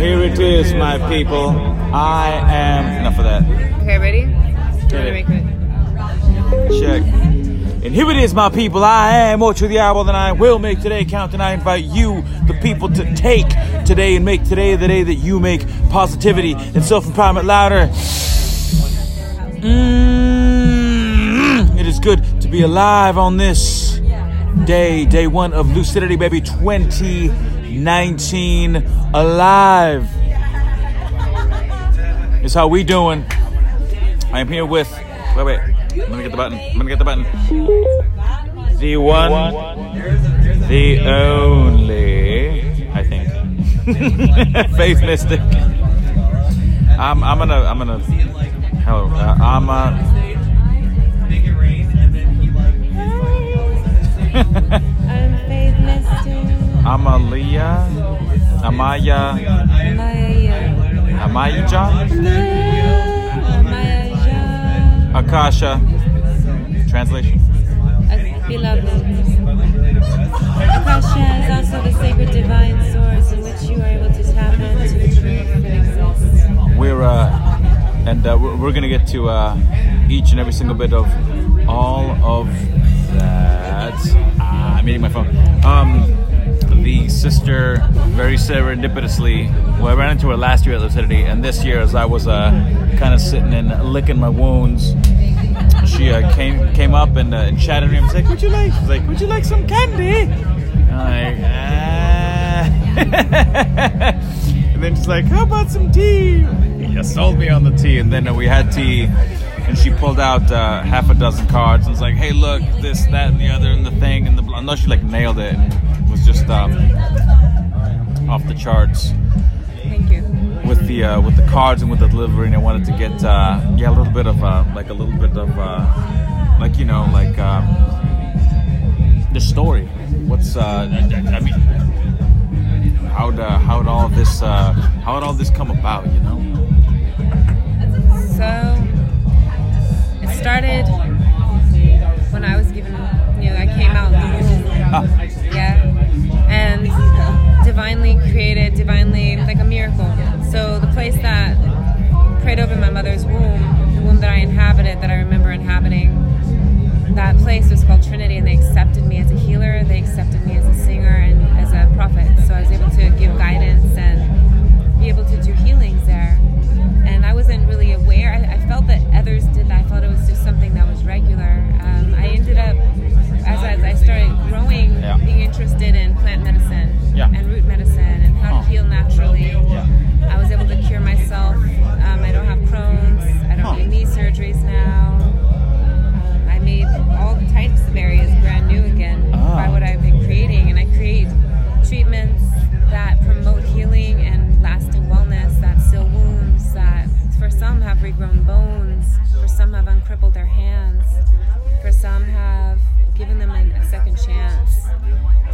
here it is, my people. I am. Enough of that. Okay, ready? Hit Let it. make it. Check. And here it is, my people. I am Ocho the Owl, and I will make today count. And I invite you, the people, to take today and make today the day that you make positivity and self empowerment louder. Mm, it is good to be alive on this day, day one of Lucidity, baby, 2019. Alive It's how we doing. I am here with. Wait, wait. I'm gonna get the button. I'm gonna get the button. The one, the only. I think. Faith Mystic. I'm. I'm gonna. I'm gonna. Hello. Uh, I'm. Uh, Amalia. Amaya. Maya. Amaija. Akasha. Translation. Beloved. Akasha is also the sacred divine source in which you are able to tap into the truth that exists. we're uh, and uh, we're, we're gonna get to uh, each and every single bit of all of that. Ah, I'm eating my phone. Um, the sister very serendipitously. Well, I ran into her last year at Lucidity, and this year, as I was uh, kind of sitting and licking my wounds, she uh, came came up and, uh, and chatted to me and was like, "Would you like?" Like, "Would you like some candy?" I'm like, ah. and then she's like, "How about some tea?" You sold me on the tea, and then uh, we had tea, and she pulled out uh, half a dozen cards and was like, "Hey, look, this, that, and the other, and the thing, and the." bl-" I know she like nailed it and was just um, off the charts Thank you. with the uh, with the cards and with the delivery, and I wanted to get uh, yeah a little bit of uh, like a little bit of uh, like you know like um, the story. What's uh, I, I mean, how'd uh, how'd all this uh, how'd all this come about? You know?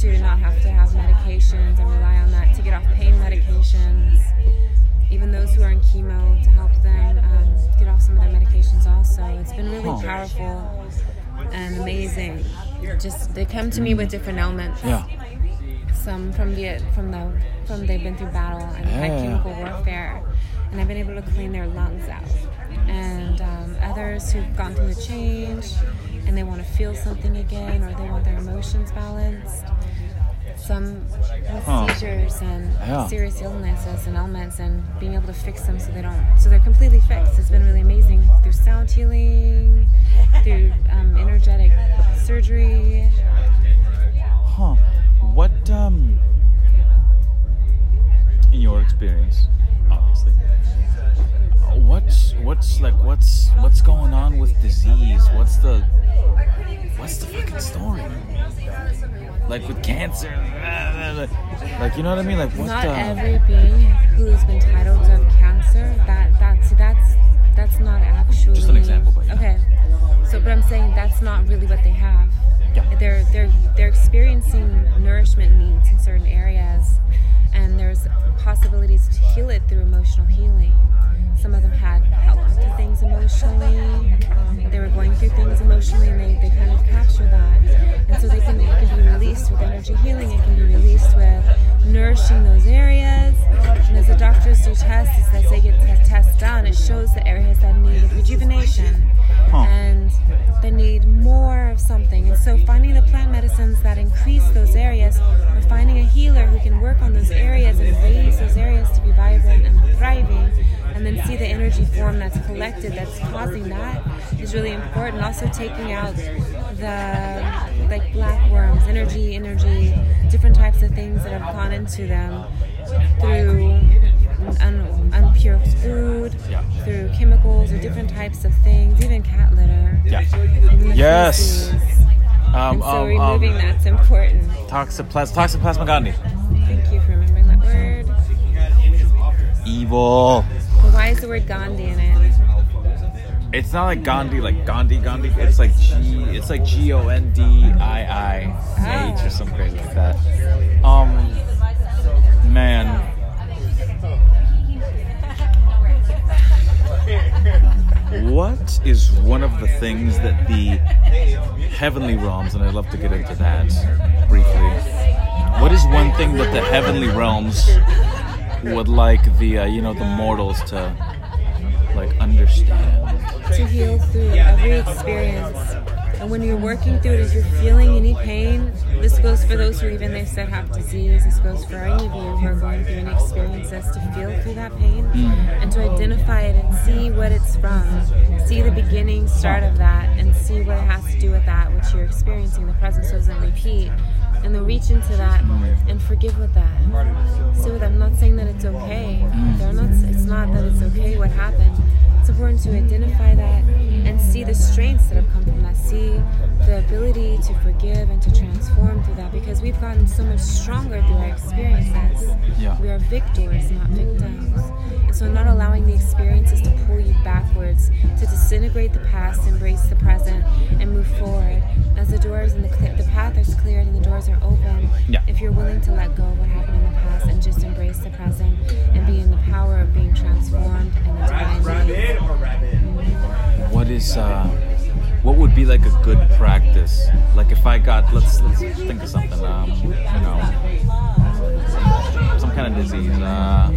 To not have to have medications and rely on that to get off pain medications. Even those who are in chemo to help them um, get off some of their medications also. It's been really Huh. powerful and amazing. Just they come to me with different ailments. yeah. Some from the from the from they've been through battle and Yeah. had chemical warfare, and I've been able to clean their lungs out. And um, others who've gone through a change and they want to feel something again, or they want their emotions balanced. Some with Huh. seizures and Yeah. serious illnesses and ailments, and being able to fix them so they don't, so they're completely fixed. It's been really amazing through sound healing, through um, energetic surgery. Huh. What um in your experience, obviously. What's what's like what's what's going on with disease? What's the what's the fucking story? Like with cancer, like you know what I mean? Like what? not uh, every being who's been titled of cancer that that's that's that's not actually Just an example, but, know. okay so but i'm saying that's not really what they have Yeah. they're they're they're experiencing nourishment needs in certain areas and there's possibilities to heal it through emotional healing some of them had help to things emotionally um, they were going through things emotionally and they, they kind of capture that and so they can, it can be released with energy healing it can be released with nourishing those areas And as the doctors do tests, as they get tests done, it shows the areas that need rejuvenation Huh. and that need more of something. And so finding the plant medicines that's collected that's causing that is really important. Also taking out the like black worms, energy, energy, different types of things that have gone into them through un- unpure food, through chemicals or different types of things, even cat litter. Yeah. Yes. Um, so um, removing um, that's important. toxoplas- toxoplasma gondii. Thank you for remembering that word. Evil. But why is the word Gandhi in it? It's not like Gandhi, like Gandhi, Gandhi. It's like G. It's like G O N D I I H or something crazy like that. Um, man. What is one of the things that the heavenly realms, and I'd love to get into that briefly. What is one thing that the heavenly realms would like the uh, you know the mortals to like understand? to heal through every experience. And when you're working through it, if you're feeling any pain, this goes for those who even they said have disease. This goes for any of you who are going through an experience experiences to feel through that pain mm. and to identify it and see what it's from. See the beginning, start of that, and see what it has to do with that which you're experiencing. The present so doesn't repeat. And then reach into that and forgive with that. That. I'm not saying that it's okay. They're not. It's not that it's okay what happened. It's important to identify that and see the strengths that have come from that. See the ability to forgive and to transform through that because we've gotten so much stronger through our experiences. Yeah. We are victors, not victims. And so, not allowing the experiences to pull you backwards, to disintegrate the past, embrace the present, and move forward. As the doors and the, the path is cleared and the doors are open, Yeah. if you're willing to let go of what happened in the past and just embrace the present and be in the power of being transformed and the divine. What is uh what would be like a good practice? Like if I got let's let's think of something, um, you know some kind of disease, uh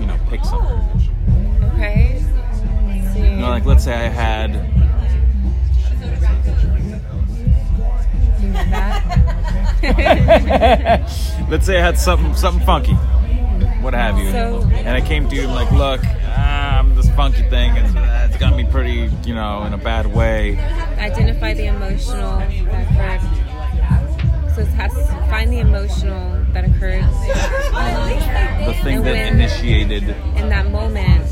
you know, pick something. Okay? You know, like let's say I had let's say I had something something funky. What have you. So- and I came to you and like, look, ah, I'm this funky thing and it's got me pretty, you know, in a bad way. Identify the emotional that occurred. So it has to find the emotional that occurred The thing that when- initiated in that moment.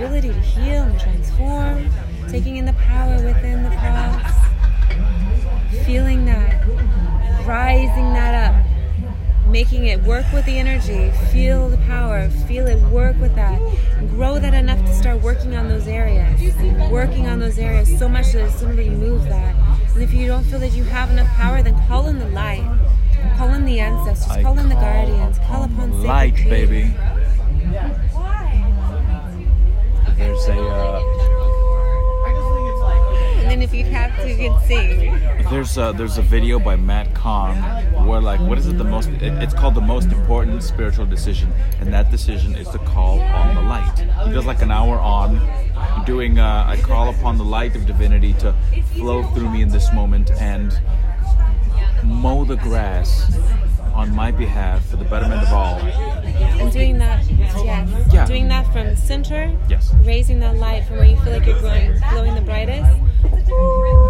Ability to heal and transform, taking in the power within the process, feeling that, rising that up, making it work with the energy, feel the power, feel it work with that, grow that enough to start working on those areas, working on those areas so much that it's going to remove that. And if you don't feel that you have enough power, then call in the light. Call in the ancestors, I call in the guardians, call upon light, baby. There's a there's a video by Matt Kahn where like what is it the most it, it's called the most important spiritual decision and that decision is to call on the light. He does like an hour on doing uh, I call upon the light of divinity to flow through me in this moment and mow the grass on my behalf for the betterment of all. And doing that, yes. Yeah. Doing that from the center, Yes. raising that light from where you feel like you're glowing, glowing the brightest. I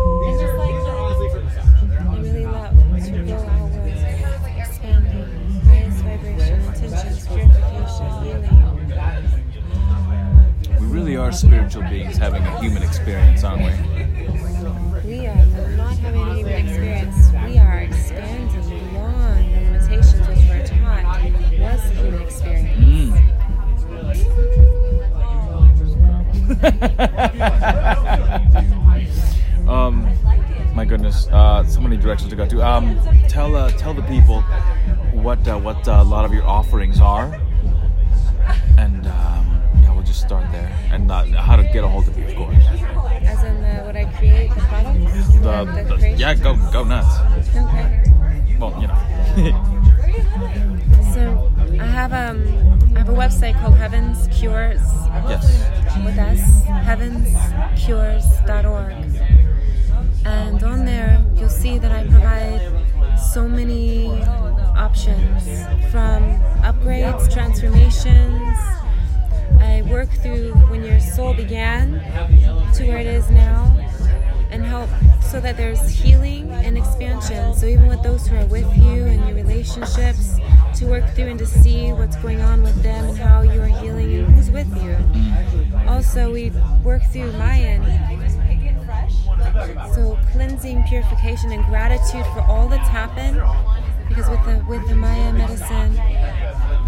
spiritual beings having a human experience, aren't we? We are not having a human experience. We are expanding beyond the limitations which we're taught was the human experience. um, my goodness, uh, so many directions to go to. Um, tell uh, tell the people what uh, what uh, a lot of your offerings are, and um, we'll just start there, and uh, how to get a hold of you, of course. As in the, what I create, the products? The, the the- yeah, go go nuts. Okay. Well, you know. So I have um I have a website called Heavens Cures yes. with us, heavenscures.org. And on there you'll see that I provide so many options from upgrades, transformations. Soul began to where it is now and help so that there's healing and expansion. So even with those who are with you and your relationships, to work through and to see what's going on with them and how you are healing and who's with you. Also, we work through Mayan. So cleansing, purification, and gratitude for all that's happened. Because with the with the Maya medicine,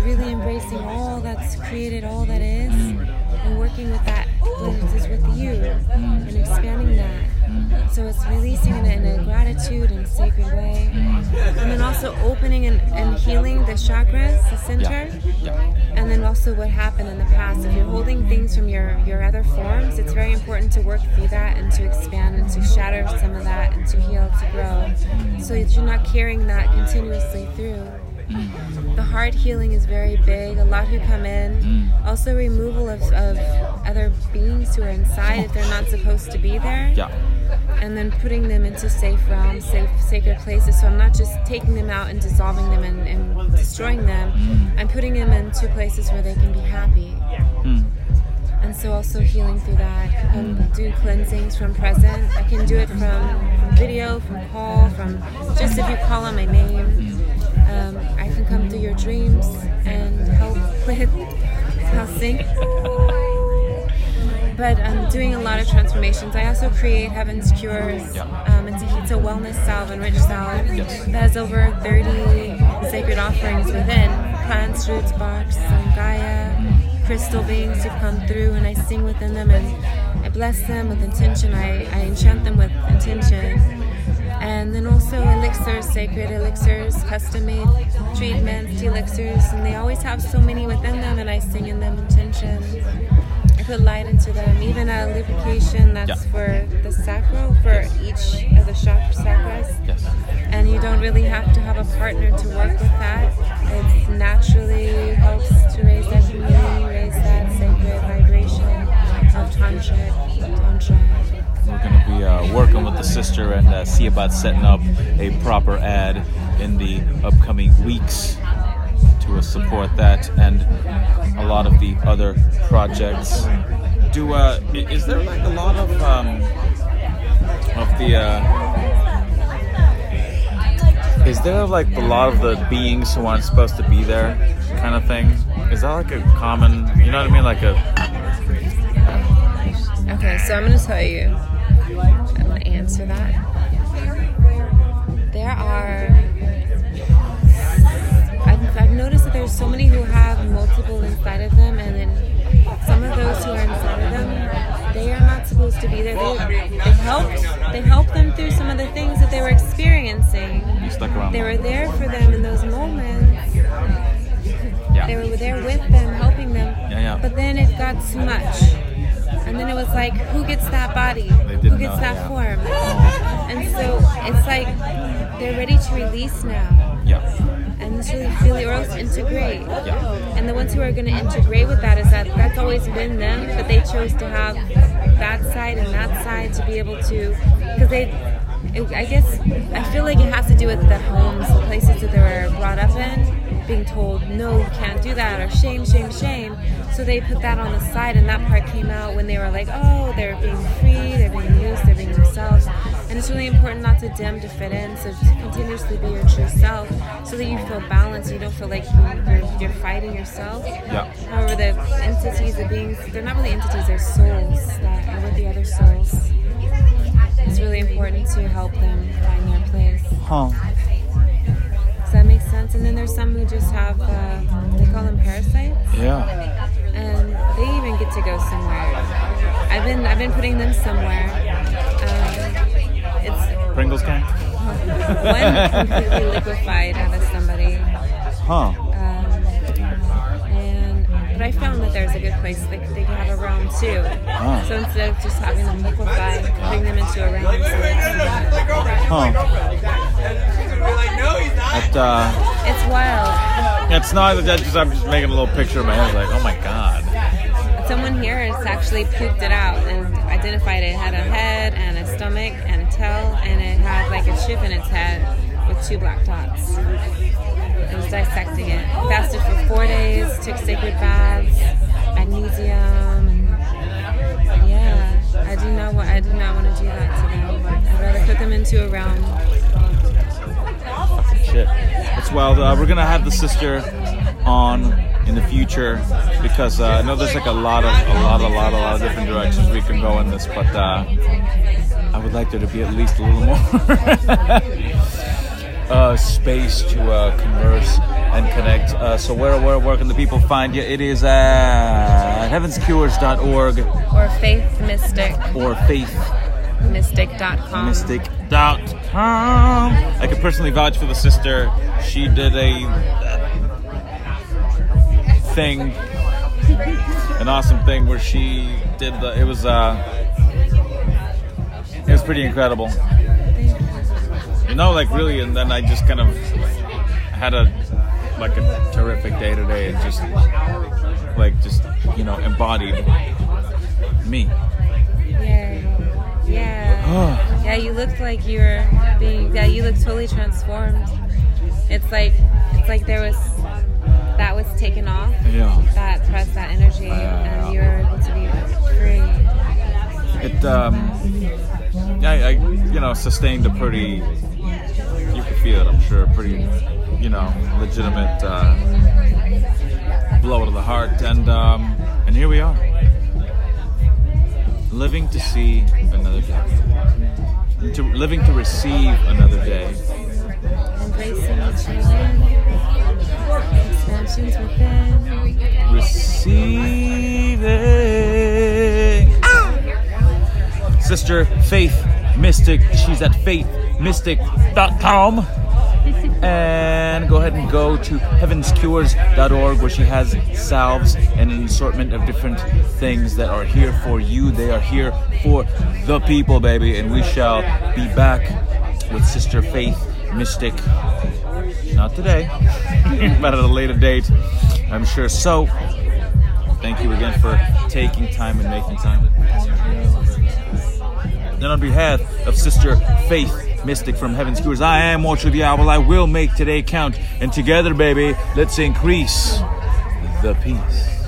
really embracing all that's created, all that is, and working with that what is with you, and expanding that. So it's releasing in a, in a gratitude and sacred way, and then also opening and, and healing the chakras, the center Yeah. and then also what happened in the past. If you're holding things from your, your other forms, it's very important to work through that and to expand and to shatter some of that and to heal, to grow, so that you're not carrying that continuously through. Mm. The heart healing is very big. A lot who come in. Mm. Also, removal of, of other beings who are inside if they're not supposed to be there Yeah. and then putting them into safe realms, safe, sacred places. So I'm not just taking them out and dissolving them and, and destroying them. Mm. I'm putting them into places where they can be happy. And so also healing through that. Um, do cleansings from present. I can do it from, from video, from call, from just if you call on my name. Um, I can come to your dreams and help with how sync but I'm doing a lot of transformations. I also create Heaven's Cures. Yeah. Um, it's, a, it's a wellness salve, and rich salve Yes. that has over 30 sacred offerings within plants, roots, barks, some Gaia, crystal beings who come through, and I sing within them and I bless them with intention. I, I enchant them with intention. And then also elixirs, sacred elixirs, custom made treatments, elixirs, and they always have so many within them, and I sing in them intentions. I put light into them. Even a lubrication that's Yeah. for the sacral, for each of the chakra chakras. Yes. And you don't really have to have a partner to work with that. It naturally helps to raise that community, raise that sacred vibration of tantric, working with the sister and uh, see about setting up a proper ad in the upcoming weeks to uh, support that and a lot of the other projects. Do uh, is there like a lot of um, of the uh, is there like a lot of the beings who aren't supposed to be there kind of thing? Is that like a common, you know what I mean, like a Okay, so I'm to tell you. I'm going to answer that. There are. I've, I've noticed that there's so many who have multiple inside of them, and then some of those who are inside of them, they are not supposed to be there. They, they helped. They helped them through some of the things that they were experiencing. you stuck around? They were there for them in those moments. yeah. They were there with them, helping them. Yeah, yeah. But then it got too much. And then it was like, who gets that body? Who gets that yeah. form? And so it's like they're ready to release now. yeah. And it's really feel or else integrate. Yeah. And the ones who are going to integrate with that is that that's always been them, but they chose to have that side and that side to be able to, because they, it, I guess, I feel like it has to do with the homes, the places that they were brought up in, being told, no, you can't do that, or shame, shame, shame. So they put that on the side, and that part came out when they were like, oh, they're being free, they're being used, they're being themselves. And it's really important not to dim to fit in, so to continuously be your true self, so that you feel balanced. You don't feel like you, you're, you're fighting yourself. Yeah. However, the entities, the beings, they're not really entities; they're souls important to help them find their place. Huh. Does that make sense? And then there's some who just have, uh, they call them parasites, Yeah. and they even get to go somewhere. I've been, I've been putting them somewhere. Um, it's Pringles can? one completely liquefied out of somebody. Huh. But I found that there's a good place they, they can have a realm too. Ah. So instead of just having them liquefied, bring them into a realm. So it's, Huh. It, uh, it's wild. it's not that just I'm just making a little picture in my head like, oh my god. Someone here has actually pooped it out and identified it. It had a head and a stomach and a tail, and it had like a chip in its head with two black dots. It was dissecting it. Fasted for four days, took sacred baths, magnesium, and yeah, I do not want. I do not want to do that to them. I'd rather put them into a realm. Shit. It's wild. Uh, we're gonna have the sister on in the future because uh, I know there's like a lot of a lot, a lot, a lot of different directions we can go in this, but uh, I would like there to be at least a little more uh, space to uh, converse and connect. Uh, so where, where where can the people find you? It is at heavenscures.org Or faith mystic, or faith mystic.com. mystic.com. I can personally vouch for the sister. She did a thing, an awesome thing where she did the. It was uh, it was pretty incredible. You know, like really, and then I just kind of had a like a terrific day today, and just like just you know embodied me. Yeah. Yeah. yeah, you looked like you were being yeah, you looked totally transformed. It's like it's like there was that was taken off. Yeah. That pressed that energy Yeah. and you were able to be free. it um I, I you know sustained a pretty you could feel it I'm sure pretty you know legitimate uh, blow to the heart. And um and here we are. Living to see another day. To living to receive another day. Receiving. Sister faith mystic she's at faithmystic.com and go ahead and go to heavenscures.org where she has salves and an assortment of different things that are here for you. They are here for the people baby. And we shall be back with sister faith mystic. Not today but at a later date i'm sure. So thank you again for taking time and making time then on behalf of Sister Faith Mystic from Heaven's Cures, I am Watcher the Owl. I will make today count. And together, baby, let's increase the peace.